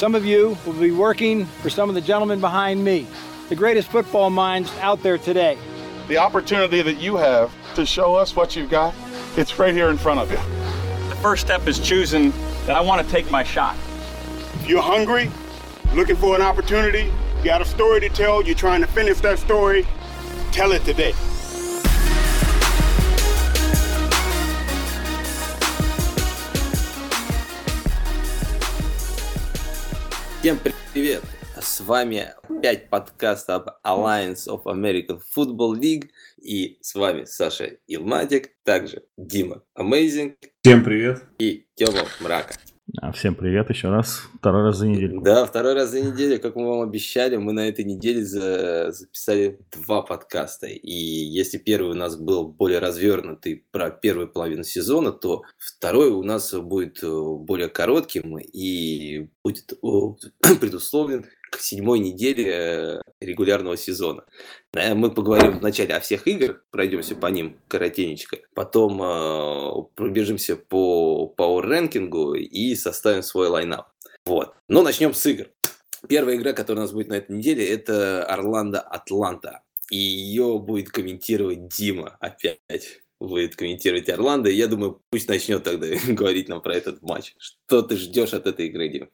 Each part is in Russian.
some of you will be working for some of the gentlemen behind me, the greatest football minds out there today. The opportunity that you have to show us what you've got, it's right here in front of you. The first step is choosing that I want to take my shot. If you're hungry, looking for an opportunity, you got a story to tell, you're trying to finish that story, tell it today. Всем привет! С вами опять подкаст об Alliance of American Football League. И с вами Саша Илматик, также Дима Amazing. Всем привет! И Тёма Мрака. А, всем привет еще раз. Второй раз за неделю. Да, второй раз за неделю. Как мы вам обещали, мы на этой неделе за... записали два подкаста. И если первый у нас был более развернутый про первую половину сезона, то второй у нас будет э, более коротким и будет предусловлен к седьмой неделе э, регулярного сезона. Мы поговорим вначале о всех играх, пройдемся по ним коротенечко, потом э, пробежимся по Power рэнкингу и составим свой лайнап. Вот. Но начнем с игр. Первая игра, которая у нас будет на этой неделе, это Орландо-Атланта. И ее будет комментировать Дима опять будет комментировать Орландо. И я думаю, пусть начнет тогда говорить нам про этот матч. Что ты ждешь от этой игры, Дим?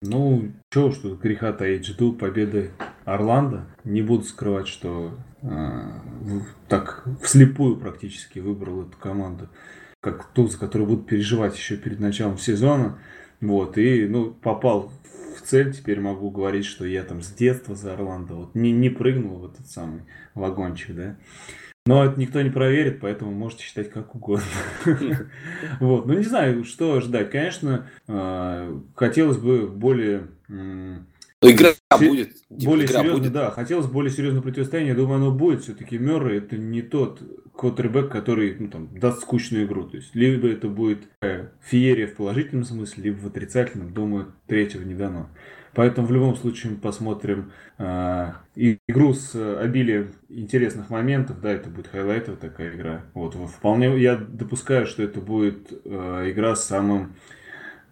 Ну, что что греха таить, жду победы Орландо. Не буду скрывать, что э, так вслепую практически выбрал эту команду, как ту, за которую буду переживать еще перед началом сезона. Вот, и, ну, попал в цель, теперь могу говорить, что я там с детства за Орландо, вот не, не прыгнул в этот самый вагончик, да. Но это никто не проверит, поэтому можете считать как угодно. Вот, ну не знаю, что ждать. Конечно, а, хотелось бы более игра будет. Типа, более игра серьезно, будет. да. Хотелось более серьезное противостояние. Я думаю, оно будет. Все-таки Мёррей это не тот квотербек, который ну, там, даст скучную игру. То есть, либо это будет феерия в положительном смысле, либо в отрицательном. Думаю, третьего не дано. Поэтому в любом случае мы посмотрим э, игру с обилием интересных моментов. Да, это будет хайлайтовая такая игра. Вот, вполне я допускаю, что это будет э, игра с самым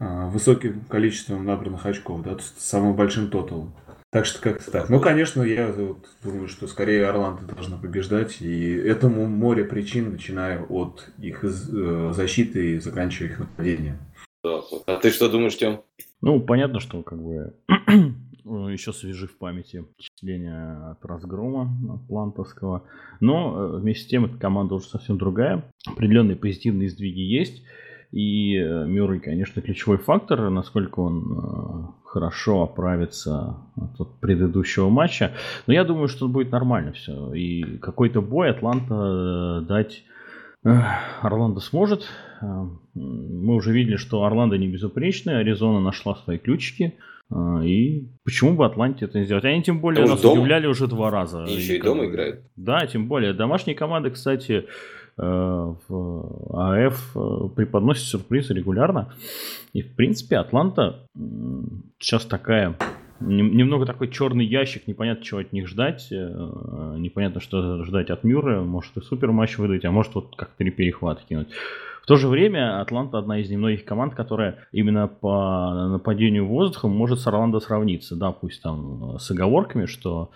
э, высоким количеством набранных очков, да, с самым большим тоталом. Так что как-то так. Ну, конечно, я вот думаю, что скорее Орландо должна побеждать. И этому море причин, начиная от их э, защиты и заканчивая их нападением. А ты что думаешь, Тём? Ну, понятно, что как бы еще свежи в памяти впечатления от разгрома Атлантовского. Но э, вместе с тем эта команда уже совсем другая. Определенные позитивные сдвиги есть. И э, Мюррей, конечно, ключевой фактор, насколько он э, хорошо оправится от предыдущего матча. Но я думаю, что будет нормально все. И какой-то бой Атланта дать Орландо сможет. Э, мы уже видели, что Орландо не безупречный, Аризона нашла свои ключики. Э, и почему бы Атланте это не сделать? Они тем более нас дома? удивляли уже два раза. И еще и, и дома играют. Да, тем более. Домашние команды, кстати, э, в АФ преподносят сюрпризы регулярно. И, в принципе, Атланта сейчас такая немного такой черный ящик, непонятно, чего от них ждать, э, непонятно, что ждать от Мюра, может и супер матч выдать, а может вот как три перехвата кинуть. В то же время Атланта одна из немногих команд, которая именно по нападению воздухом может с Орландо сравниться. Да, пусть там с оговорками, что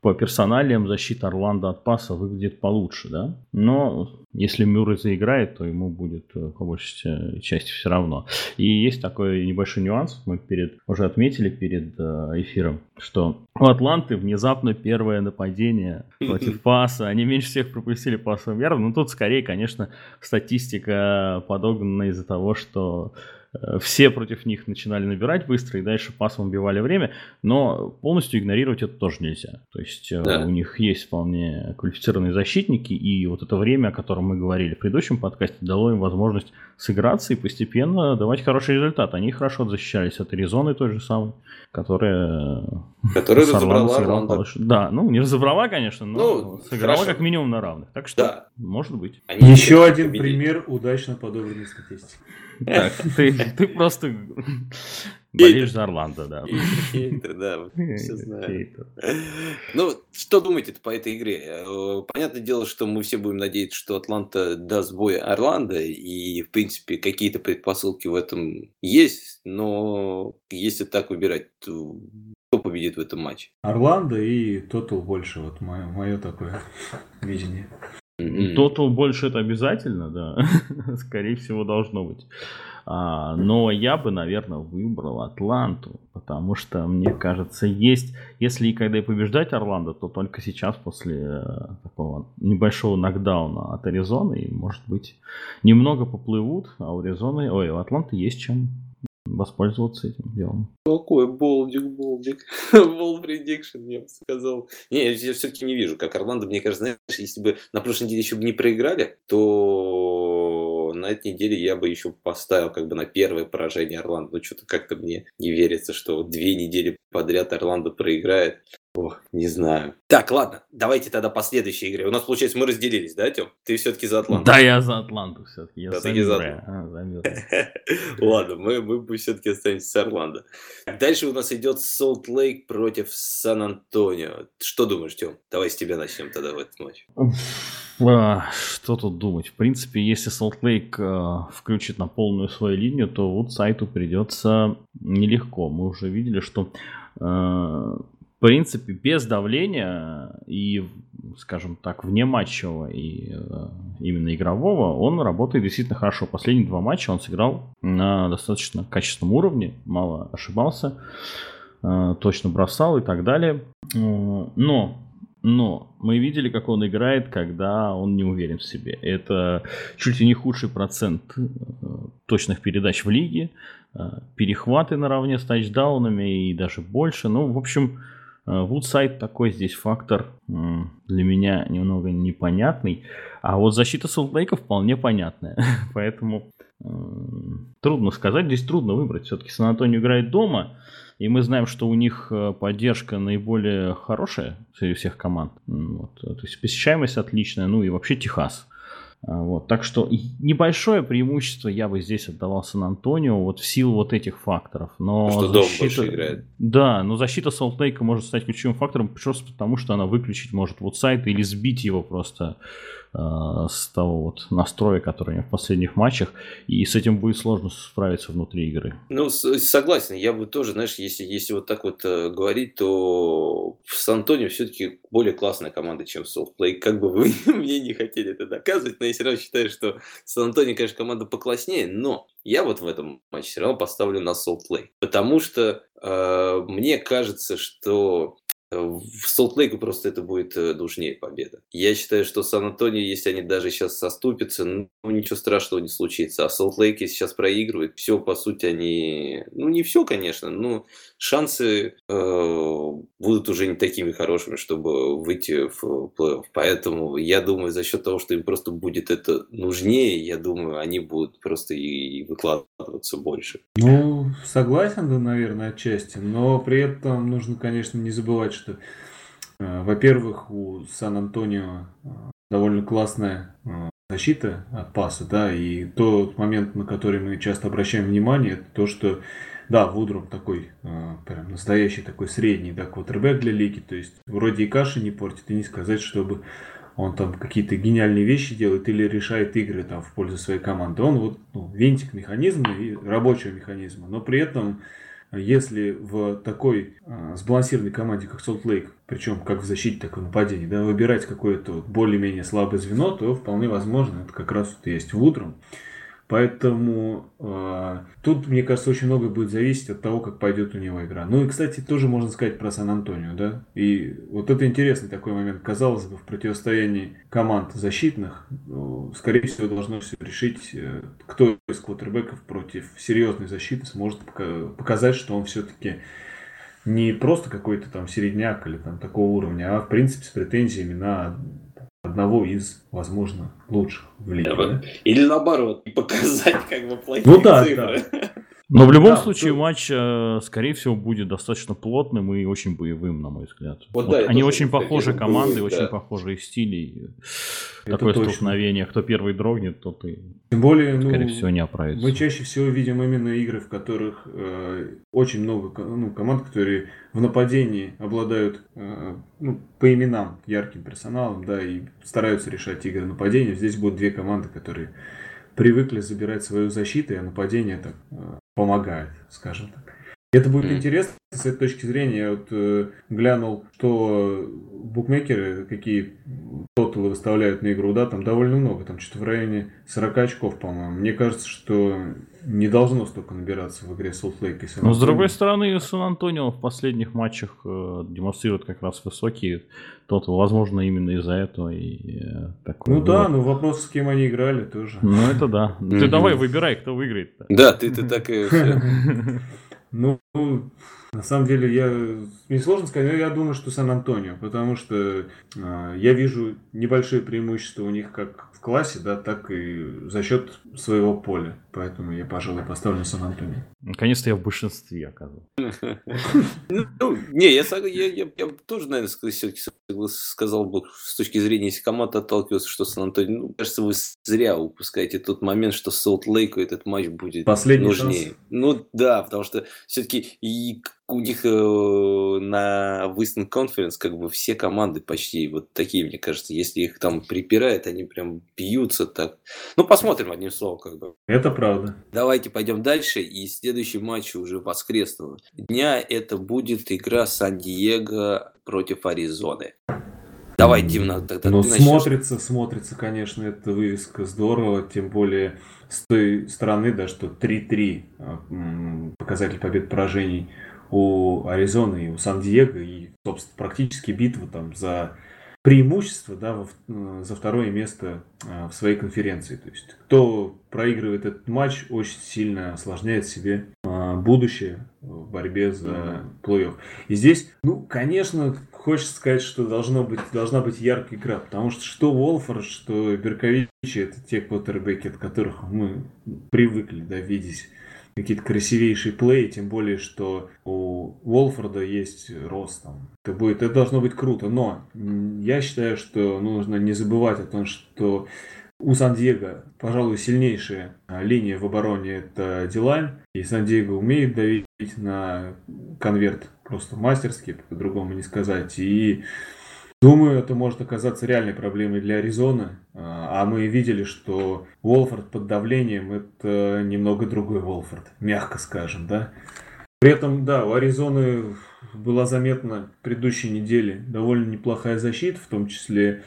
по персоналиям защита Орландо от паса выглядит получше, да. Но если Мюррей заиграет, то ему будет э, по большей части все равно. И есть такой небольшой нюанс, мы перед, уже отметили перед э, эфиром, что у Атланты внезапно первое нападение против паса. Они меньше всех пропустили пасовым ярдом. Но тут скорее, конечно, статистика подогнана из-за того, что Э, все против них начинали набирать быстро и дальше пасом убивали время, но полностью игнорировать это тоже нельзя. То есть э, да. у них есть вполне квалифицированные защитники, и вот это время, о котором мы говорили в предыдущем подкасте, дало им возможность сыграться и постепенно давать хороший результат. Они хорошо защищались от Аризоны той же самой, которая... Которая разобрала Орландо. Да, ну не разобрала, конечно, но ну, сыграла хорошо. как минимум на равных. Так что, да. может быть. Они Еще один победить. пример удачно подобранной статистики. Так, ты, ты просто Болеешь за Орландо, да. Хейтер, да, все знаю. Ну, что думаете по этой игре? Э, понятное дело, что мы все будем надеяться, что Атланта даст бой Орландо, и, в принципе, какие-то предпосылки в этом есть, но если так выбирать, то кто победит в этом матче? Орландо и Тотал больше, вот мое, мое такое видение. Тотал больше это обязательно, да. Скорее всего, должно быть. А, но я бы, наверное, выбрал Атланту, потому что, мне кажется, есть, если и когда и побеждать Орландо, то только сейчас, после э, такого небольшого нокдауна от Аризоны, и, может быть, немного поплывут, а у Аризоны, ой, у Атланты есть чем воспользоваться этим делом. Какой болдик, болдик. Бол предикшн, я бы сказал. Не, я все-таки не вижу, как Орландо, мне кажется, знаешь, если бы на прошлой неделе еще бы не проиграли, то на этой неделе я бы еще поставил как бы на первое поражение Орландо. Ну, что-то как-то мне не верится, что две недели подряд Орландо проиграет. Ох, не знаю. Так, ладно, давайте тогда по следующей игре. У нас, получается, мы разделились, да, Тём? Ты все-таки за Атланту. Да, я за Атланту все-таки. Я все-таки за Атланту. Ладно, мы, мы все-таки останемся с Орландо. Дальше у нас идет Солт Лейк против Сан-Антонио. Что думаешь, Тём? Давай с тебя начнем тогда в этот матч. А, что тут думать? В принципе, если Salt Lake э, включит на полную свою линию, то вот сайту придется нелегко. Мы уже видели, что принципе, без давления и, скажем так, вне матчевого и э, именно игрового, он работает действительно хорошо. Последние два матча он сыграл на достаточно качественном уровне, мало ошибался, э, точно бросал и так далее. Э, но но мы видели, как он играет, когда он не уверен в себе. Это чуть ли не худший процент точных передач в лиге, перехваты наравне с тачдаунами и даже больше. Ну, в общем, Вудсайд такой здесь фактор для меня немного непонятный. А вот защита Солтбейка вполне понятная. Поэтому трудно сказать, здесь трудно выбрать. Все-таки Сан-Антонио играет дома, и мы знаем, что у них э, поддержка наиболее хорошая среди всех команд. Вот. То есть посещаемость отличная, ну и вообще Техас. А, вот, так что небольшое преимущество я бы здесь отдавал Сан-Антонио вот в силу вот этих факторов. Но что защита, дом больше играет. Да, но защита Солтейка может стать ключевым фактором просто потому, что она выключить может вот сайт или сбить его просто Э, с того вот настроя, который у него в последних матчах, и с этим будет сложно справиться внутри игры. Ну, согласен, я бы тоже, знаешь, если, если вот так вот э, говорить, то с Антонио все-таки более классная команда, чем Softplay. Как бы вы мне не хотели это доказывать, но все равно считаю, что Сан Антонио, конечно, команда покласснее, но я вот в этом матче все равно поставлю на Softplay, потому что э, мне кажется, что в Солт-Лейку просто это будет нужнее э, победа. Я считаю, что Сан-Антонио, если они даже сейчас соступятся, ну, ничего страшного не случится. А Солт-Лейк, если сейчас проигрывает, все, по сути, они... Ну, не все, конечно, но шансы э, будут уже не такими хорошими, чтобы выйти в плей-офф. Поэтому я думаю, за счет того, что им просто будет это нужнее, я думаю, они будут просто и выкладываться больше. Ну, согласен, да, наверное, отчасти. Но при этом нужно, конечно, не забывать, что э, во-первых, у Сан-Антонио э, довольно классная э, защита от паса, да, и тот момент, на который мы часто обращаем внимание, это то, что, да, Вудрум такой, прям настоящий такой средний, да, квотербек для лиги, то есть вроде и каши не портит, и не сказать, чтобы он там какие-то гениальные вещи делает или решает игры там в пользу своей команды. Он вот ну, винтик механизма и рабочего механизма, но при этом если в такой э, сбалансированной команде, как Salt Lake, причем как в защите, так и в нападении, да, выбирать какое-то более-менее слабое звено, то вполне возможно, это как раз вот есть Вудром. Поэтому э, тут, мне кажется, очень много будет зависеть от того, как пойдет у него игра. Ну и, кстати, тоже можно сказать про Сан-Антонио, да. И вот это интересный такой момент. Казалось бы, в противостоянии команд защитных, ну, скорее всего, должно все решить, э, кто из квотербеков против серьезной защиты сможет показать, что он все-таки не просто какой-то там середняк или там такого уровня, а в принципе с претензиями на одного из, возможно, лучших в лиге. Да, Или наоборот, показать как бы плохие ну, да, цифры. Да. Но в любом Да, случае то- матч, э, скорее всего, будет достаточно плотным и очень боевым, на мой взгляд. Вот Вот да, они очень похожи команды, боевых, очень да. похожие стили. Это Такое точно. столкновение. Кто первый дрогнет, тот и, Тем более, ну, скорее всего, не оправится. мы чаще всего видим именно игры, в которых э, очень много ну, команд, которые в нападении обладают э, ну, по именам ярким персоналом, да, и стараются решать игры нападения. Здесь будут две команды, которые привыкли забирать свою защиту, а нападение так э, помогает, скажем так. Это будет Мгм. интересно с этой точки зрения. Я вот э, глянул, что букмекеры какие тоталы выставляют на игру, да, там довольно много, там что-то в районе 40 очков, по-моему. Мне кажется, что не должно столько набираться в игре Salt Lake и Но с другой стороны, Сан-Антонио в последних матчах э, демонстрирует как раз высокий тот, возможно, именно из-за этого и э, такой. Ну да, вот. но вопрос, с кем они играли, тоже. Ну это да. Ты давай выбирай, кто выиграет. Да, ты, ты так и no Ну, на самом деле, я мне сложно сказать, но я думаю, что Сан-Антонио, потому что а, я вижу небольшие преимущества у них как в классе, да, так и за счет своего поля. Поэтому я, пожалуй, поставлю Сан-Антонио. Наконец-то я в большинстве оказывается. Ну, не, я, тоже, наверное, все-таки сказал бы, с точки зрения, если команда отталкивается, что Сан-Антонио, ну, кажется, вы зря упускаете тот момент, что Солт Лейку этот матч будет нужнее. Ну, да, потому что все-таки и у них э, на Western Conference как бы все команды почти вот такие, мне кажется. Если их там припирает, они прям бьются так. Ну, посмотрим, одним словом, как бы. Это правда. Давайте пойдем дальше. И следующий матч уже воскресного дня это будет игра Сан-Диего против Аризоны. Давай, Дим, тогда Ну, смотрится, смотрится, конечно, эта вывеска здорово, тем более с той стороны, да, что 3-3 а, показатель побед-поражений у Аризоны и у Сан-Диего, и, собственно, практически битва там за преимущество, да, э, за второе место а, в своей конференции. То есть, кто проигрывает этот матч, очень сильно осложняет себе а, будущее в борьбе за плей-офф. И здесь, ну, конечно, хочется сказать, что должно быть, должна быть яркая игра, потому что что Уолфорд, что Берковичи, это те квотербеки, от которых мы привыкли, да, видеть какие-то красивейшие плей, тем более, что у Уолфорда есть рост там. Это будет, это должно быть круто, но я считаю, что нужно не забывать о том, что у Сан-Диего, пожалуй, сильнейшая а, линия в обороне это Дилайн. И Сан-Диего умеет давить на конверт просто мастерски, по-другому не сказать. И думаю, это может оказаться реальной проблемой для Аризоны. А а мы видели, что Уолфорд под давлением это немного другой Уолфорд, мягко скажем, да. При этом, да, у Аризоны была заметна предыдущей неделе довольно неплохая защита, в том числе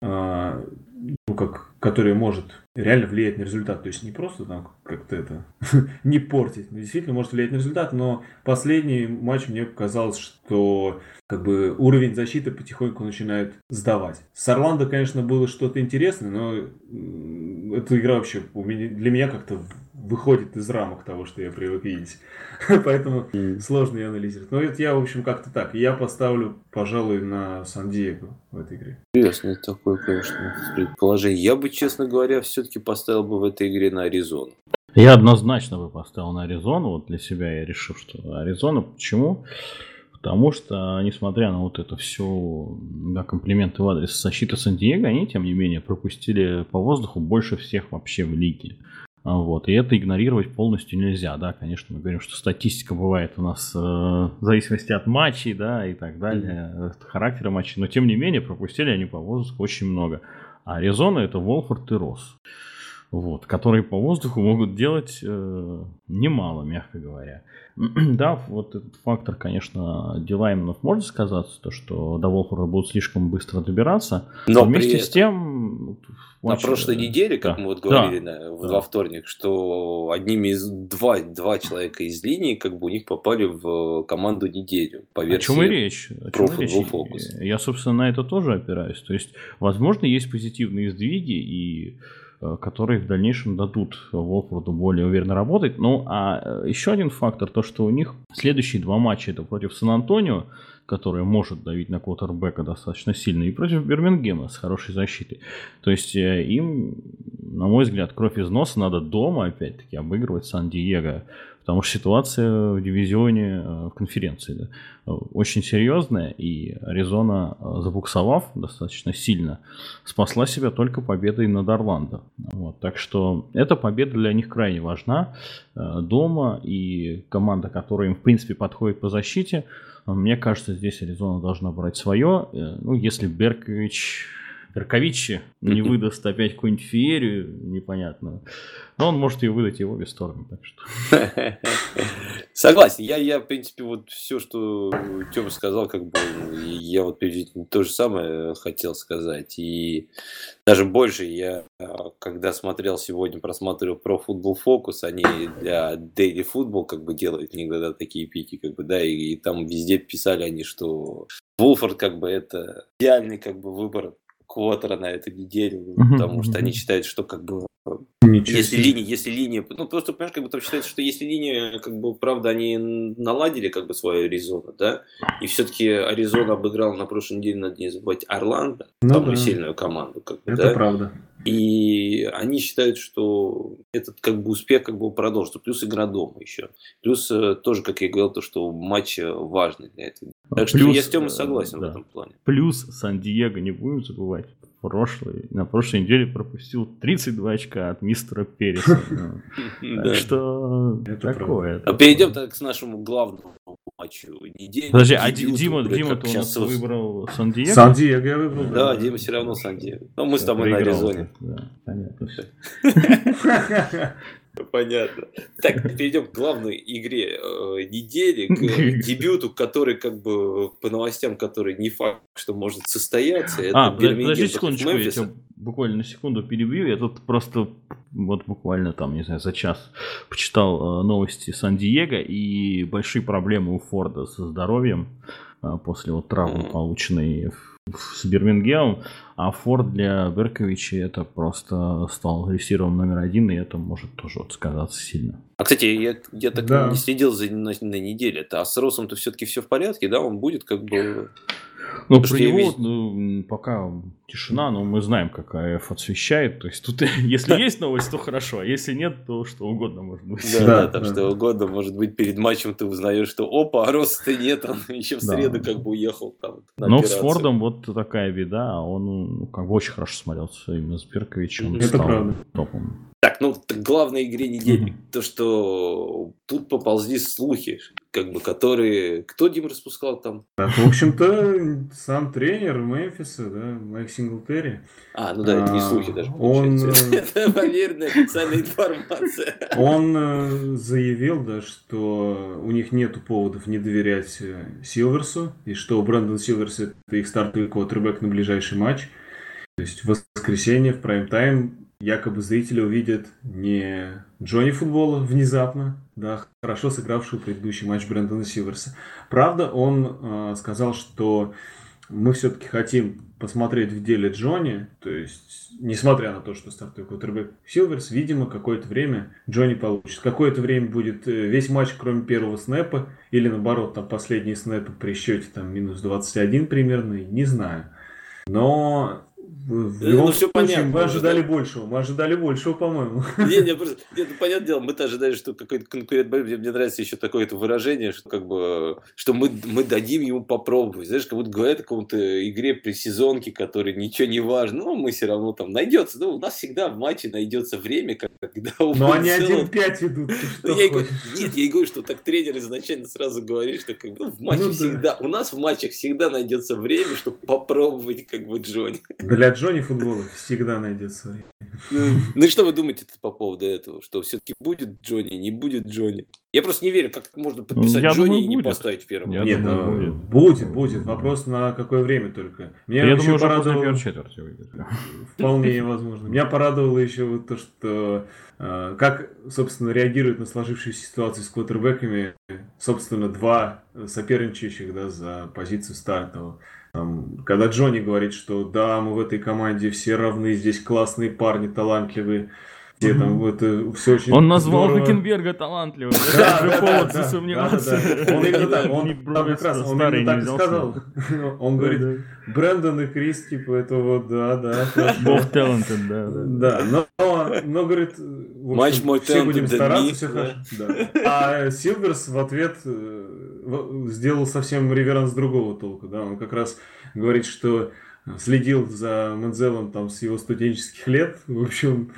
ну, как, которая может реально влиять на результат. То есть не просто там как-то это не портить, но действительно может влиять на результат. Но последний матч мне показалось, что как бы уровень защиты потихоньку начинает сдавать. С Орландо, конечно, было что-то интересное, но эта игра вообще для меня как-то выходит из рамок того, что я привык видеть. Поэтому сложно ее анализировать. Но это я, в общем, как-то так. Я поставлю, пожалуй, на Сан-Диего в этой игре. Интересное такое, конечно, предположение. Я бы, честно говоря, все-таки поставил бы в этой игре на Аризону. Я однозначно бы поставил на Аризону. Вот для себя я решил, что Аризона. Почему? Потому что, несмотря на вот это все да, комплименты в адрес защиты Сан-Диего, они, тем не менее, пропустили по воздуху больше всех вообще в лиге. А, Вот, и это игнорировать полностью нельзя, да, конечно, мы говорим, что статистика бывает у нас э, в зависимости от матчей, да, и так далее, от характера матчей, но тем не менее пропустили они по воздуху очень много. А Аризона это Волфорд и Росс, вот, которые по воздуху могут делать э, немало, мягко говоря. да, вот этот фактор, конечно, Дилайманов может сказаться, то, что до Волфорда будут слишком быстро добираться, Но вместе при с тем... На прошлой э, неделе, как да, мы вот да, говорили на- в- да. во вторник, что одними из два, два человека из линии как бы у них попали в команду неделю по О версии. чем и речь? О чем и речь? Focus. Я, собственно, на это тоже опираюсь. То есть, возможно, есть позитивные сдвиги, и которые в дальнейшем дадут Волфорду более уверенно работать. Ну, а э, еще один фактор, то, что у них следующие два матча это против Сан-Антонио, который может давить на квотербека достаточно сильно, и против Бирмингема с хорошей защитой. То есть э, им, на мой взгляд, кровь из носа надо дома, опять-таки, обыгрывать Сан-Диего. Потому что ситуация в дивизионе в конференции очень серьезная, и Аризона, забуксовав достаточно сильно, спасла себя только победой над Орландо. Вот, так что эта победа для них крайне важна дома, и команда, которая им, в принципе, подходит по защите, мне кажется, здесь Аризона должна брать свое. Ну, если Беркович Берковичи не выдаст опять какую-нибудь феерию непонятную. Но он может ее выдать и в обе стороны. Так что. Согласен. Я, я, в принципе, вот все, что Тёма сказал, как бы я вот то же самое хотел сказать. И даже больше я, когда смотрел сегодня, просматривал про футбол фокус, они для Daily Football как бы делают иногда такие пики, как бы, да, и, и там везде писали они, что Вулфорд как бы это идеальный как бы выбор квотера на эту неделю, потому что они считают, что как бы Ничего если линия, если линия, ну просто понимаешь, как бы там считается, что если линия, как бы, правда, они наладили как бы свою Аризону, да, и все-таки Аризона обыграл на прошлой неделе, надо не забывать, Орландо, ну, самую да. сильную команду, как бы, Это да? правда. И они считают, что этот как бы успех как бы продолжится, плюс игра дома еще, плюс э, тоже, как я говорил, то, что матч важный для этого. Так плюс, что я с Тёмой согласен да. в этом плане. Плюс Сан-Диего не будем забывать прошлой, на прошлой неделе пропустил 32 очка от мистера Переса. Так что такое. А перейдем так к нашему главному матчу недели. Подожди, а Дима, Дима ты у нас выбрал Сан-Диего? Сан-Диего я выбрал. Да, Дима все равно Сан-Диего. Но мы с тобой на Аризоне. понятно все. Понятно. Так, перейдем к главной игре э, недели, к дебюту, который как бы по новостям, который не факт, что может состояться. Это а, подожди секундочку, я тебя буквально на секунду перебью. Я тут просто вот буквально там, не знаю, за час почитал э, новости Сан-Диего и большие проблемы у Форда со здоровьем э, после вот травмы, полученной в с Бирмингемом, а Форд для Берковича это просто стал ресивером номер один, и это может тоже вот сказаться сильно. А, кстати, я, я так да. не следил за на, на неделе. А с Росом-то все-таки все в порядке, да? Он будет как бы ну, про него весь... ну, пока тишина, но мы знаем, как АФ освещает. То есть тут, если есть новость, то хорошо, а если нет, то что угодно может быть. Да, да, да там да. что угодно. Может быть, перед матчем ты узнаешь, что опа, а роста нет, он еще в среду да. как бы уехал там. Но с Фордом вот такая беда, а он ну, как бы очень хорошо смотрелся именно с Берковичем. Это стал правда. топом. Так, ну, так главной игре недели. Mm-hmm. То, что тут поползли слухи, как бы, которые... Кто, Дим, распускал там? В общем-то, сам тренер Мемфиса, да, Майк Синглтери. А, ну да, это не слухи даже, Он... Это проверенная официальная информация. Он э, заявил, да, что у них нет поводов не доверять э, Силверсу, и что Брэндон Силверс это их стартовый квотербек на ближайший матч. То есть в воскресенье в прайм-тайм якобы зрители увидят не Джонни футбола внезапно, да, хорошо сыгравшего предыдущий матч Брэндона Сиверса. Правда, он э, сказал, что мы все-таки хотим посмотреть в деле Джонни, то есть, несмотря на то, что стартовый квотербек Силверс, видимо, какое-то время Джонни получит. Какое-то время будет э, весь матч, кроме первого снэпа, или наоборот, там последние снэпы при счете там минус 21 примерно, не знаю. Но в любом ну, все случае, понятно, мы ожидали да? большего. Мы ожидали большего, по-моему. Не, не, просто, нет, ну, понятное дело, мы-то ожидали, что какой-то конкурент мне, мне нравится еще такое это выражение, что как бы, что мы, мы дадим ему попробовать. Знаешь, как будто говорят о каком-то игре при сезонке, которой ничего не важно, но мы все равно там найдется. Ну, у нас всегда в матче найдется время, когда у Но они 1-5 идут. Ну, я говорю, нет, я говорю, что так тренер изначально сразу говорит, что как бы, ну, в матче ну, всегда, да. у нас в матчах всегда найдется время, чтобы попробовать как бы Джонни. Для Джонни футбола всегда найдется время. Ну, ну и что вы думаете по поводу этого? Что все-таки будет Джонни, не будет Джонни? Я просто не верю, как можно подписать я Джонни думаю, и не будет. поставить первым. Я Нет, думаю, будет. будет, будет. Вопрос на какое время только. Меня я думаю, порадовало... уже четверти выйдет. Вполне возможно. Меня порадовало еще вот то, что э, как, собственно, реагируют на сложившуюся ситуацию с квотербеками, собственно, два соперничающих да, за позицию стартового. Там, когда Джонни говорит, что да, мы в этой команде все равны, здесь классные парни, талантливые, все там это все очень Он назвал здорово. Хакенберга талантливым. Это же повод засомневаться. Он именно так, он как раз, он именно так и сказал. Он говорит, Брэндон и Крис, типа, это вот, да, да. Бог talented, да. Да, но, но, говорит, общем, Матч мой все будем стараться, все да. хорошо. Да. А Силверс в ответ э, сделал совсем реверанс другого толка. Да? Он как раз говорит, что следил за Мензелом там с его студенческих лет. В общем,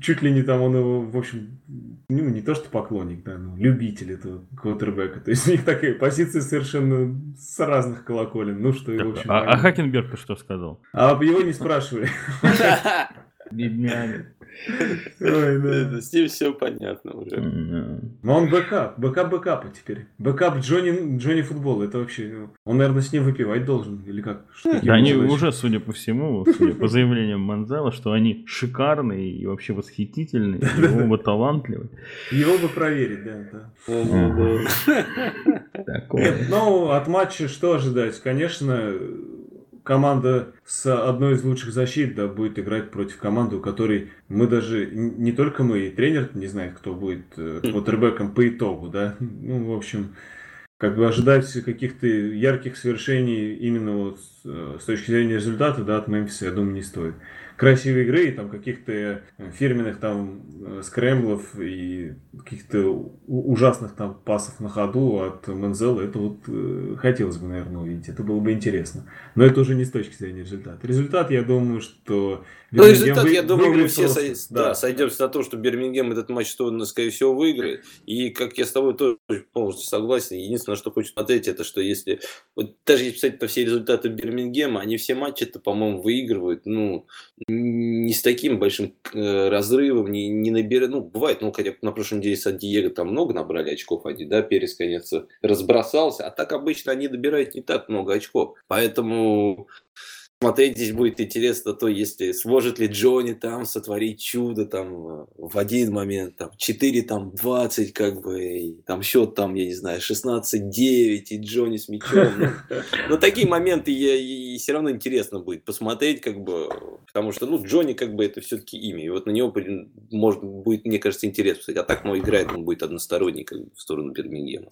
чуть ли не там он его, в общем, ну, не то что поклонник, да, но любитель этого квотербека. То есть у них такая позиция совершенно с разных колоколен. Ну, что и, в общем, А, а. Хакенберг что сказал? А его не спрашивали. Бедняга. Ой, да. С ним все понятно уже. Но он бэкап, бэкап бэкапа теперь. Бэкап Джонни, Джонни футбол, это вообще... Он, наверное, с ним выпивать должен, или как? Что Да, они задачи? уже, судя по всему, судя по заявлениям Манзиела, что они шикарные и вообще восхитительные, и оба талантливые. Его бы проверить, да, да. Нет, ну, от матча что ожидать? Конечно, команда с одной из лучших защит, да, будет играть против команды, у которой мы даже, не только мы, и тренер не знает, кто будет э, квотербеком по итогу, да. Ну, в общем, как бы ожидать каких-то ярких свершений именно вот с, э, с точки зрения результата, да, от Мемфиса, я думаю, не стоит. Красивой игры и там каких-то э, фирменных там э, скрэмблов и каких-то ужасных там пасов на ходу от Мензела, это вот э, хотелось бы, наверное, увидеть. Это было бы интересно. Но это уже не с точки зрения результата. Результат, я думаю, что... Ну, результат, вы- я думаю, мы все просто. сой- да, сойдемся на том, что Бирмингем этот матч, что он, скорее всего, выиграет. И, как я с тобой тоже полностью согласен, единственное, что хочу смотреть, это что если... Вот даже если посмотреть на все результаты Бирмингема, они все матчи-то, по-моему, выигрывают, ну, не с таким большим э, разрывом, не, не набирают... Ну, бывает, ну, хотя на прошлой неделе Сан-Диего там много набрали очков они, да, Перес, конечно, разбросался, а так обычно они добирают не так много очков. Поэтому смотреть здесь будет интересно то, если сможет ли Джонни там сотворить чудо там э, в один момент, там 4, там 20, как бы, и там счет там, я не знаю, 16-9, и Джонни с мячом. Ну, но такие моменты я, и все равно интересно будет посмотреть, как бы, потому что, ну, Джонни, как бы, это все-таки имя, и вот на него может будет, мне кажется, интересно, а так, ну, играет он будет односторонний, как бы, в сторону Бирмингема.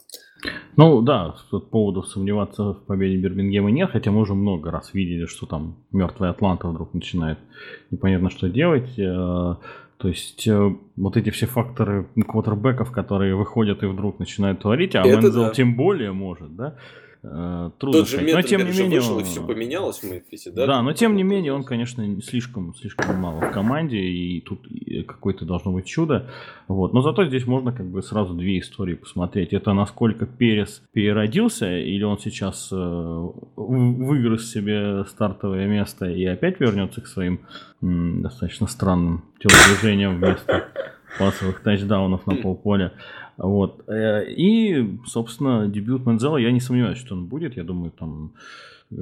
Ну да, тут поводов сомневаться в победе Бирмингема нет, хотя мы уже много раз видели, что там мертвая Атланта вдруг начинает непонятно что делать. Э, То есть э, вот эти все факторы квотербеков, которые выходят и вдруг начинают творить, а Это Мэнзел да. тем более может, да? Э, Трудно Тот же сказать. Но тем не менее... вышел, и все поменялось в Мемфисе, да? Да, но тем не менее он, конечно, слишком, слишком мало в команде, и тут и какое-то должно быть чудо. Вот. Но зато здесь можно как бы сразу две истории посмотреть. Это насколько Перес переродился, или он сейчас э, в- выгрыз себе стартовое место и опять вернется к своим м, достаточно странным телодвижениям вместо пасовых тачдаунов на полполя. Вот. Э, И, собственно, дебют Мензела, я не сомневаюсь, что он будет. Я думаю, там,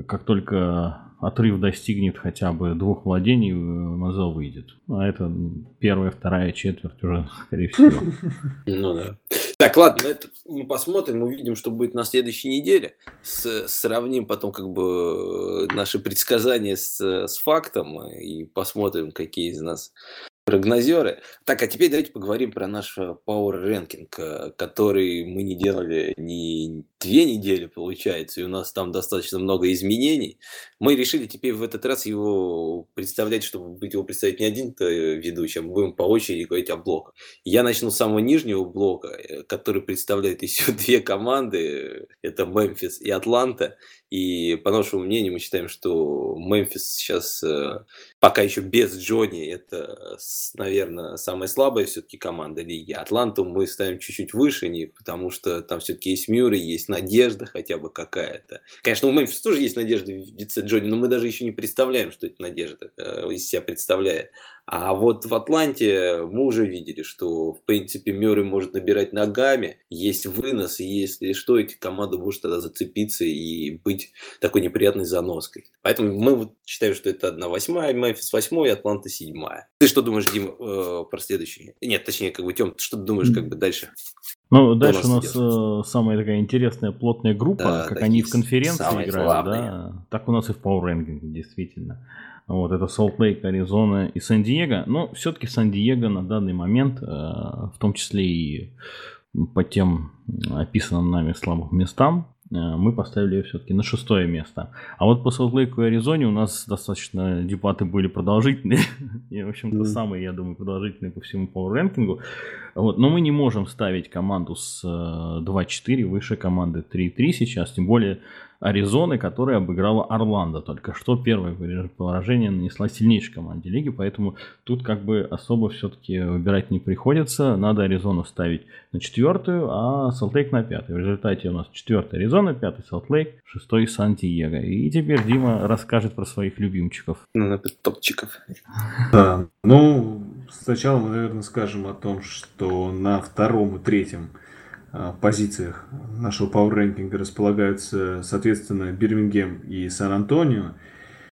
как только отрыв достигнет хотя бы двух владений, э, Мензел выйдет. А это первая, вторая четверть уже, скорее всего. Ну да. Так, ладно, это мы посмотрим, увидим, что будет на следующей неделе. С- сравним потом как бы э, наши предсказания с, с фактом э, и посмотрим, какие из нас прогнозеры. Так, а теперь давайте поговорим про наш э, Power Ranking, э, который мы не делали не две недели, получается, и у нас там достаточно много изменений. Мы решили теперь в этот раз его представлять, чтобы быть его представить не один э, ведущий, а мы будем по очереди говорить о блоках. Я начну с самого нижнего блока, э, который представляет еще две команды. Это Мемфис и Атланта. И по нашему мнению мы считаем, что Мемфис сейчас э, пока еще без Джонни, это, наверное, самая слабая все-таки команда лиги. Атланту мы ставим чуть-чуть выше них, потому что там все-таки есть Мюррей, есть надежда хотя бы какая-то. Конечно, у Мемфиса тоже есть надежда в лице Джонни, но мы даже еще не представляем, что эта надежда э, из себя представляет. А вот в Атланте мы уже видели, что, в принципе, Мюррей может набирать ногами, есть вынос, и если что, эти команды может тогда зацепиться и быть такой неприятной заноской. Поэтому мы вот считаем, что это 1-8, Мемфис 8 и Атланта 7. Ты что думаешь, Дим, э, про следующий? Нет, точнее, как бы, Тем, что ты думаешь как бы дальше? Ну, дальше у нас нас идет? э, самая такая интересная плотная группа, Да, как они в конференции играют, слабые. да. Так у нас и в Power Ranking, действительно. Вот, это Солт-Лейк, Аризона и Сан-Диего. Но все-таки Сан-Диего на данный момент, э, в том числе и по тем описанным нами слабым местам, мы поставили ее все-таки на шестое место. А вот по Солт-Лейку и Аризоне у нас достаточно дебаты были продолжительные. и, в общем-то, самые, я думаю, продолжительные по всему пауэр-рэнкингу. Вот. Но мы не можем ставить команду с 2-4 выше команды 3-3 сейчас. Тем более Аризоны, которая обыграла Орландо только что. Первое поражение нанесла сильнейшей команде лиги, поэтому тут как бы особо все-таки выбирать не приходится. Надо Аризону ставить на четвертую, а Салтлейк на пятую. В результате у нас четвертая Аризона, пятый Салтлейк, шестой Сан-Диего. И теперь Дима расскажет про своих любимчиков. Ну, топчиков. Да, ну, сначала мы, наверное, скажем о том, что на втором и третьем позициях нашего Power Ranking располагаются, соответственно, Бирмингем и Сан-Антонио.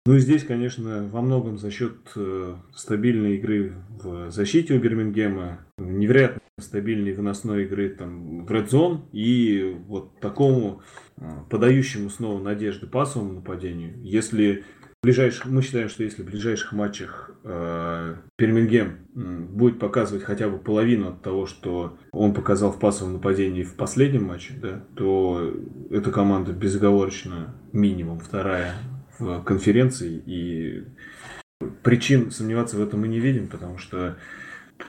Ну и здесь, конечно, во многом за счет э, стабильной игры в защите у Бирмингема, невероятно стабильной выносной игры там, в Red Zone и вот такому э, подающему снова надежды пасовому нападению. Если ближайших, мы считаем, что если в ближайших матчах э, Бирмингем будет показывать хотя бы половину от того, что он показал в пассовом нападении в последнем матче, да, то эта команда безоговорочно минимум вторая в конференции. И причин сомневаться в этом мы не видим, потому что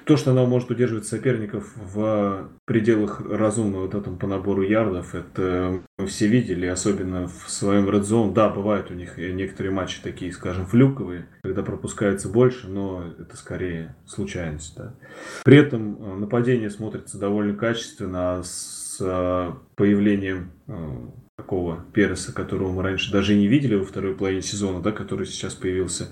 то, что она может удерживать соперников в пределах разумного вот этом по набору ярдов, это мы все видели, особенно в своем Red Zone. Да, бывают у них некоторые матчи такие, скажем, флюковые, когда пропускается больше, но это скорее случайность. Да. При этом э, нападение смотрится довольно качественно, а с э, появлением э, такого Переса, которого мы раньше даже не видели во второй половине сезона, да, который сейчас появился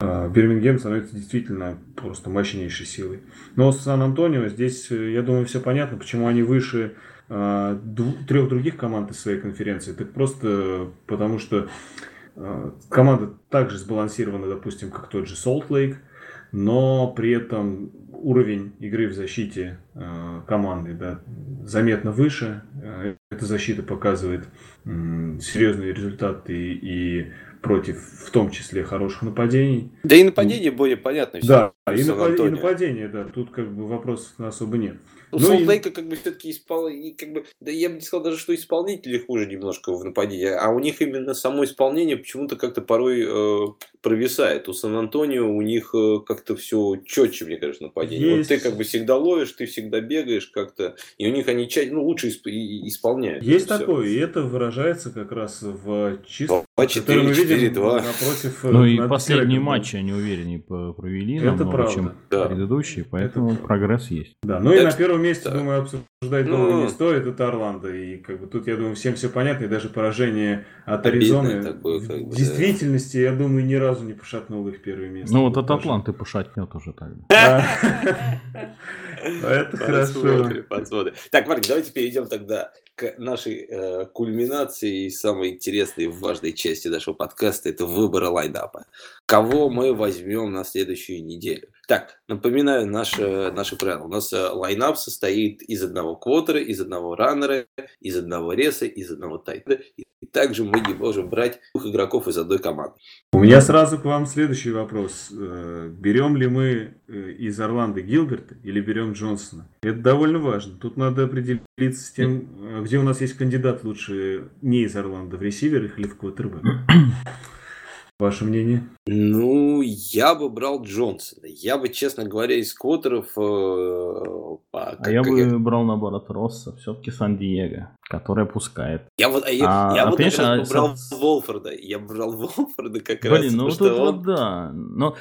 Бирмингем становится действительно просто мощнейшей силой. Но Сан-Антонио здесь, э, я думаю, все понятно, почему они выше а, трех других команд из своей конференции. Так просто потому, что а, команда также сбалансирована, допустим, как тот же Солт Лейк, но при этом уровень игры в защите команды да, заметно выше. Эта защита показывает серьезные результаты и против, в том числе, хороших нападений. Да и нападение более понятно. Да, и, напад... и нападение, да, тут как бы вопросов особо нет. Ну, ну Солтейка и... как бы все-таки испол... и как бы, да я бы не сказал даже, что исполнители хуже немножко в нападении, а у них именно само исполнение почему-то как-то порой э, провисает. У Сан-Антонио у них э, как-то все четче, мне кажется, нападение. Есть... Вот ты как бы всегда ловишь, ты всегда бегаешь как-то, и у них они чаще, ну, лучше исп... исполняют. Есть такое, и это выражается как раз в чистом... 4, мы видим 2. напротив... Э, ну и последние матчи они увереннее провели, это намного, правда. чем да. предыдущие, поэтому это прогресс есть. Да, ну так... и на первом месте, да. думаю, обсуждать долго ну, не стоит, это Орландо. И как бы тут, я думаю, всем все понятно, и даже поражение от Аризоны такое, как бы, в действительности, да. я думаю, ни разу не пошатнул их первое место. Ну вот от Атланты пошатнет уже тогда. Это хорошо. Так, Марк, давайте перейдем тогда к нашей э, кульминации и самой интересной и важной части нашего подкаста – это выбор лайнапа. Кого мы возьмем на следующую неделю? Так, напоминаю наши, наши правила. У нас э, лайнап состоит из одного квотера, из одного раннера, из одного реса, из одного тайта. И также мы не можем брать двух игроков из одной команды. У меня сразу к вам следующий вопрос. Э, берем ли мы э, из Орланды Гилберта или берем Джонсона? Это довольно важно. Тут надо определиться с тем, где у нас есть кандидат лучше не из Орландо, в ресиверах или в квотербэк. Ваше мнение? Ну, я бы брал Джонсона. Я бы, честно говоря, из квотеров... Э, а как, я как бы я... брал, наоборот, Росса. Все-таки Сан-Диего, который пускает. Я вот, я, а, я а, вот конечно, брал со... Волфорда. Я брал Волфорда как Блин, раз. Блин, ну тут он... вот да. Но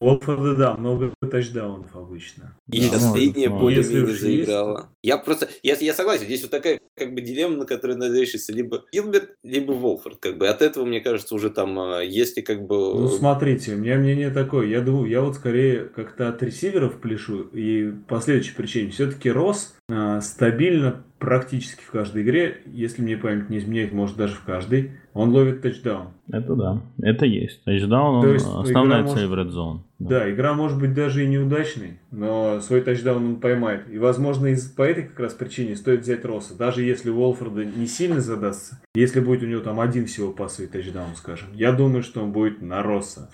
Уотфорда, да, много тачдаунов обычно. И да, последняя более-менее заиграла. Я просто, я, я согласен, здесь вот такая как бы дилемма, на которой надо решиться, либо Гилберт, либо Волфорд, как бы. От этого, мне кажется, уже там, а, если как бы... Ну, смотрите, у меня мнение такое, я думаю, я вот скорее как-то от ресиверов пляшу, и по следующей причине, все-таки Рос а, стабильно практически в каждой игре, если мне память не изменяет, может даже в каждой, он ловит тачдаун. Это да, это есть. Тачдаун, он есть, основная цель в Red Zone. Да. да, игра может быть даже и неудачной, но свой тачдаун он поймает. И, возможно, из, по этой как раз причине стоит взять Росса. Даже если Уолфорда не сильно задастся, если будет у него там один всего пасовый тачдаун, скажем, я думаю, что он будет на Росса.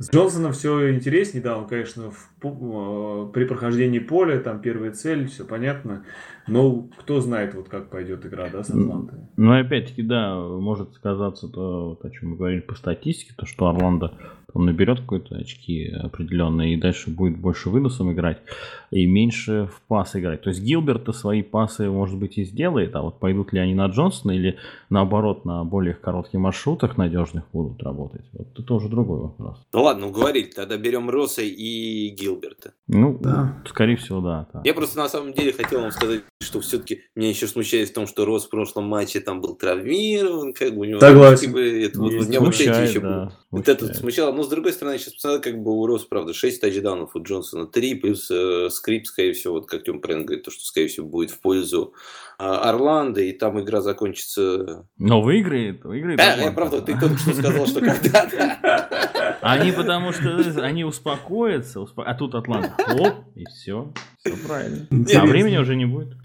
С Джонсоном все интереснее, да, он, конечно, в, э, при прохождении поля, там первая цель, все понятно. Но кто знает, вот как пойдет игра, да, с Атлантой. Ну, опять-таки, да, может сказаться то, вот, о чем мы говорили по статистике, то, что Орландо он наберет какие-то очки определенные и дальше будет больше выносом играть и меньше в пас играть. То есть Гилберта свои пасы, может быть, и сделает, а вот пойдут ли они на Джонсона или наоборот на более коротких маршрутах надежных будут работать. Вот это уже другой вопрос. Ну ладно, уговорили, тогда берем Росса и Гилберта. Ну, да. скорее всего, да. да. Я просто на самом деле хотел вам сказать, что все-таки меня еще смущает в том, что Росс в прошлом матче там был травмирован, как бы у него... Согласен. Типа, это, вот, меня вот эти еще да, вот это смущало. Но с другой стороны, я сейчас посмотрел, как бы у Росс, правда, 6 тачдаунов у Джонсона, 3 плюс э, скрипт, скорее всего, вот как Тём Прен говорит, то, что, скорее всего, будет в пользу э, Орландо, и там игра закончится... Но выиграет, выиграет. Да, я правда, ты только что сказал, что когда-то... Они потому что они успокоятся, а тут Атланта, хлоп, и все, все правильно. А времени уже не будет.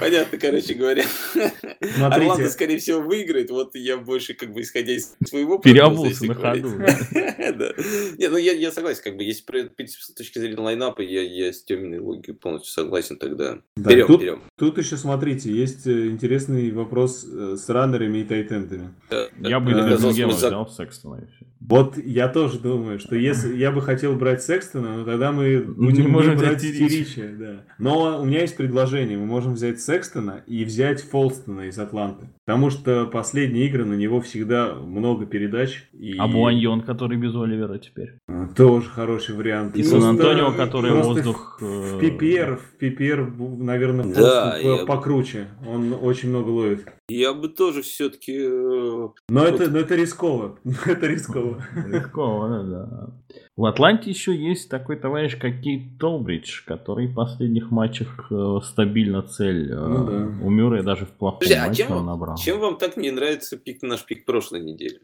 Понятно, короче говоря. Смотрите. Орландо, скорее всего, выиграет. Вот я больше, как бы, исходя из своего Переобулся на ходу. Не, ну я, я согласен, как бы, если с точки зрения лайнапа, я, я с Тёминой логикой полностью согласен, тогда да, берем, тут, берем. Тут еще, смотрите, есть э, интересный вопрос э, с раннерами и тайтендами. Я бы для Бирмингема взял Секстона и все. Вот я тоже думаю, что если я бы хотел брать Секстона, но тогда мы будем не можем брать Тирича. Да. Но у меня есть предложение. Мы можем взять Секстона и взять Фолстона из Атланты. Потому что последние игры на него всегда много передач. И... А Буаньон, который без Оливера теперь. А, тоже хороший вариант. И Сан-Антонио, который воздух... В PPR, в PPR, наверное, да, я... покруче. Он очень много ловит. Я бы тоже все-таки... Э, но, это, но это рисково. это рисково. Рисково, да. В Атланте еще есть такой товарищ, как Кейт Толбридж, который в последних матчах э, стабильно цель. Э, ну, да. У Мюррея даже в плохом Подожди, матче а чем, он набрал. Чем вам так не нравится пик, наш пик прошлой недели?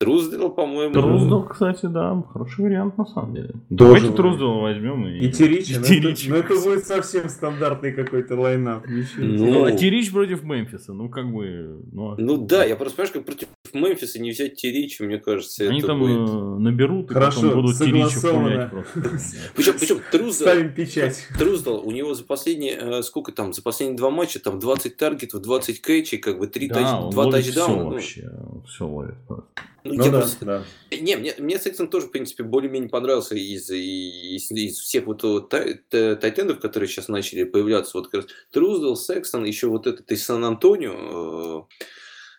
Труздел, по-моему. Труздел, кстати, да, хороший вариант на самом деле. Тоже Давайте Труздела возьмем. И, и Терич. Ну, это, ну, это будет совсем стандартный какой-то лайнап. Ну, ну, а Терич против Мемфиса, ну как бы... Ну, ну да, я просто понимаешь, как против Мемфиса не взять Терича, мне кажется, Они там будет... Э, наберут и Хорошо, потом будут пулять просто. Причем, причем Труздел... Ставим печать. Труздел, у него за последние, э, сколько там, за последние два матча, там 20 таргетов, 20 кэчей, как бы 3 да, тач... 2 тачдауна. Все вообще, все ловит просто. Ну, ну я да, просто... да. Не, мне, мне Сексон тоже, в принципе, более-менее понравился из, из, из всех вот, вот тайтендов, которые сейчас начали появляться. Вот как раз Труздел, Сексон, еще вот этот из Сан-Антонио.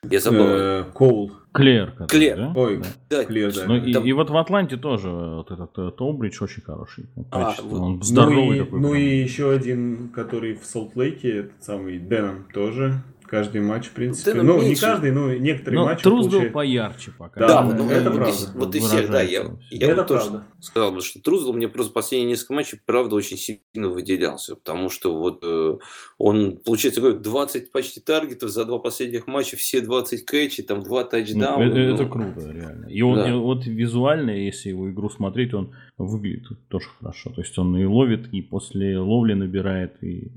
Э, я забыл. Э, Коул. Клер. Клер. Да? Ой, да. Клер, да. Ну, и, Там... и вот в Атланте тоже вот этот э, Толбридж очень хороший. А, вот. Он здоровый ну такой. И, ну и еще один, который в Солт-Лейке, этот самый Дэном тоже каждый матч, в принципе. Да, ну, меньше. не каждый, но некоторые но матчи. Трус получает... был поярче пока. Да, да ну, это вот правда. И, вот и всех, да. Я, я это вот тоже сказал бы, что Трус мне просто последние несколько матчей, правда, очень сильно выделялся. Потому что вот э, он, получается, 20 почти таргетов за два последних матча, все 20 кэчей, там два тачдауна. Ну, это, ну, это круто, реально. И он, да. и вот визуально, если его игру смотреть, он выглядит тоже хорошо. То есть он и ловит, и после ловли набирает, и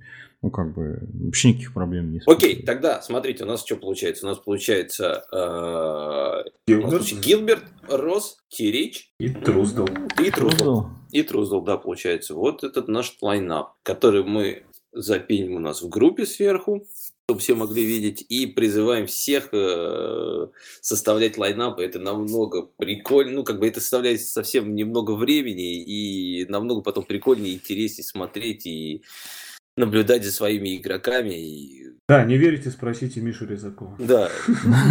ну, как бы, вообще никаких проблем не Окей, тогда, смотрите, у нас что получается? У нас получается э, Гилберт, Гилберт Рос, Тирич. И Труздал. И Труздал. И Труздал, да, получается. Вот этот наш лайнап, который мы запиним у нас в группе сверху, чтобы все могли видеть. И призываем всех э, составлять лайнапы. Это намного прикольно. Ну, как бы это составляет совсем немного времени. И намного потом прикольнее, интереснее смотреть. И наблюдать за своими игроками. И... Да, не верите, спросите Мишу Резакова. Да,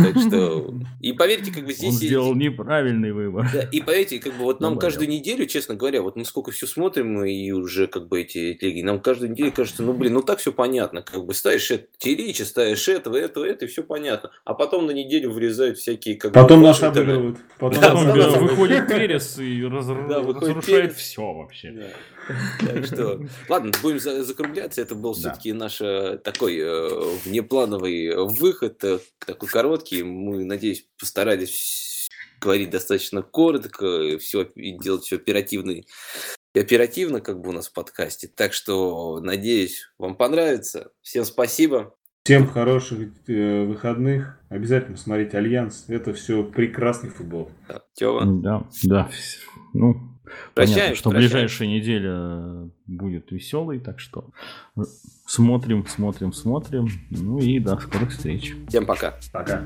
так что... И поверьте, как бы здесь... Он сделал неправильный выбор. Да, и поверьте, как бы вот нам каждую неделю, честно говоря, вот мы сколько все смотрим, и уже как бы эти лиги, нам каждую неделю кажется, ну блин, ну так все понятно, как бы ставишь это Терича, ставишь этого, этого, это, и все понятно. А потом на неделю вырезают всякие... Как потом бы, нас обыгрывают. Потом да, выходит Перес и разрушает все вообще. Так что, ладно, будем закругляться. Это был все-таки наш такой э, внеплановый выход, э, такой короткий. Мы, надеюсь, постарались говорить достаточно коротко, все, и делать все оперативно, оперативно, как бы у нас в подкасте. Так что, надеюсь, вам понравится. Всем спасибо. Всем хороших э, выходных. Обязательно смотрите Альянс. Это все прекрасный футбол. Да. Тёва, Да, да. Ну, понятно, прощаем, что прощаем. ближайшая неделя будет веселой, так что смотрим, смотрим, смотрим. Ну и до скорых встреч. Всем пока. Пока.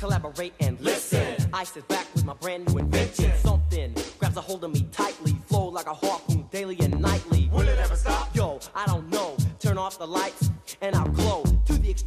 Collaborate and listen. Ice is back with my brand new invention.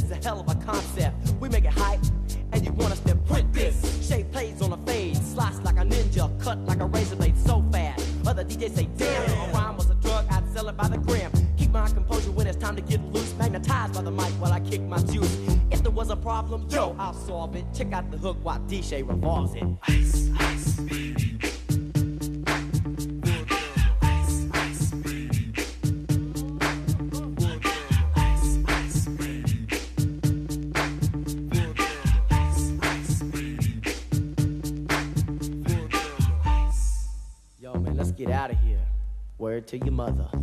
This is a hell of a concept. We make it hype, and you want us to print this. Shape plays on a fade, slice like a ninja, cut like a razor blade so fast. Other DJs say, damn, a rhyme was a drug, I'd sell it by the gram. Keep my composure when it's time to get loose. Magnetized by the mic while I kick my juice. If there was a problem, yo, I'll solve it. Check out the hook while DJ revolves it. Ice, your mother.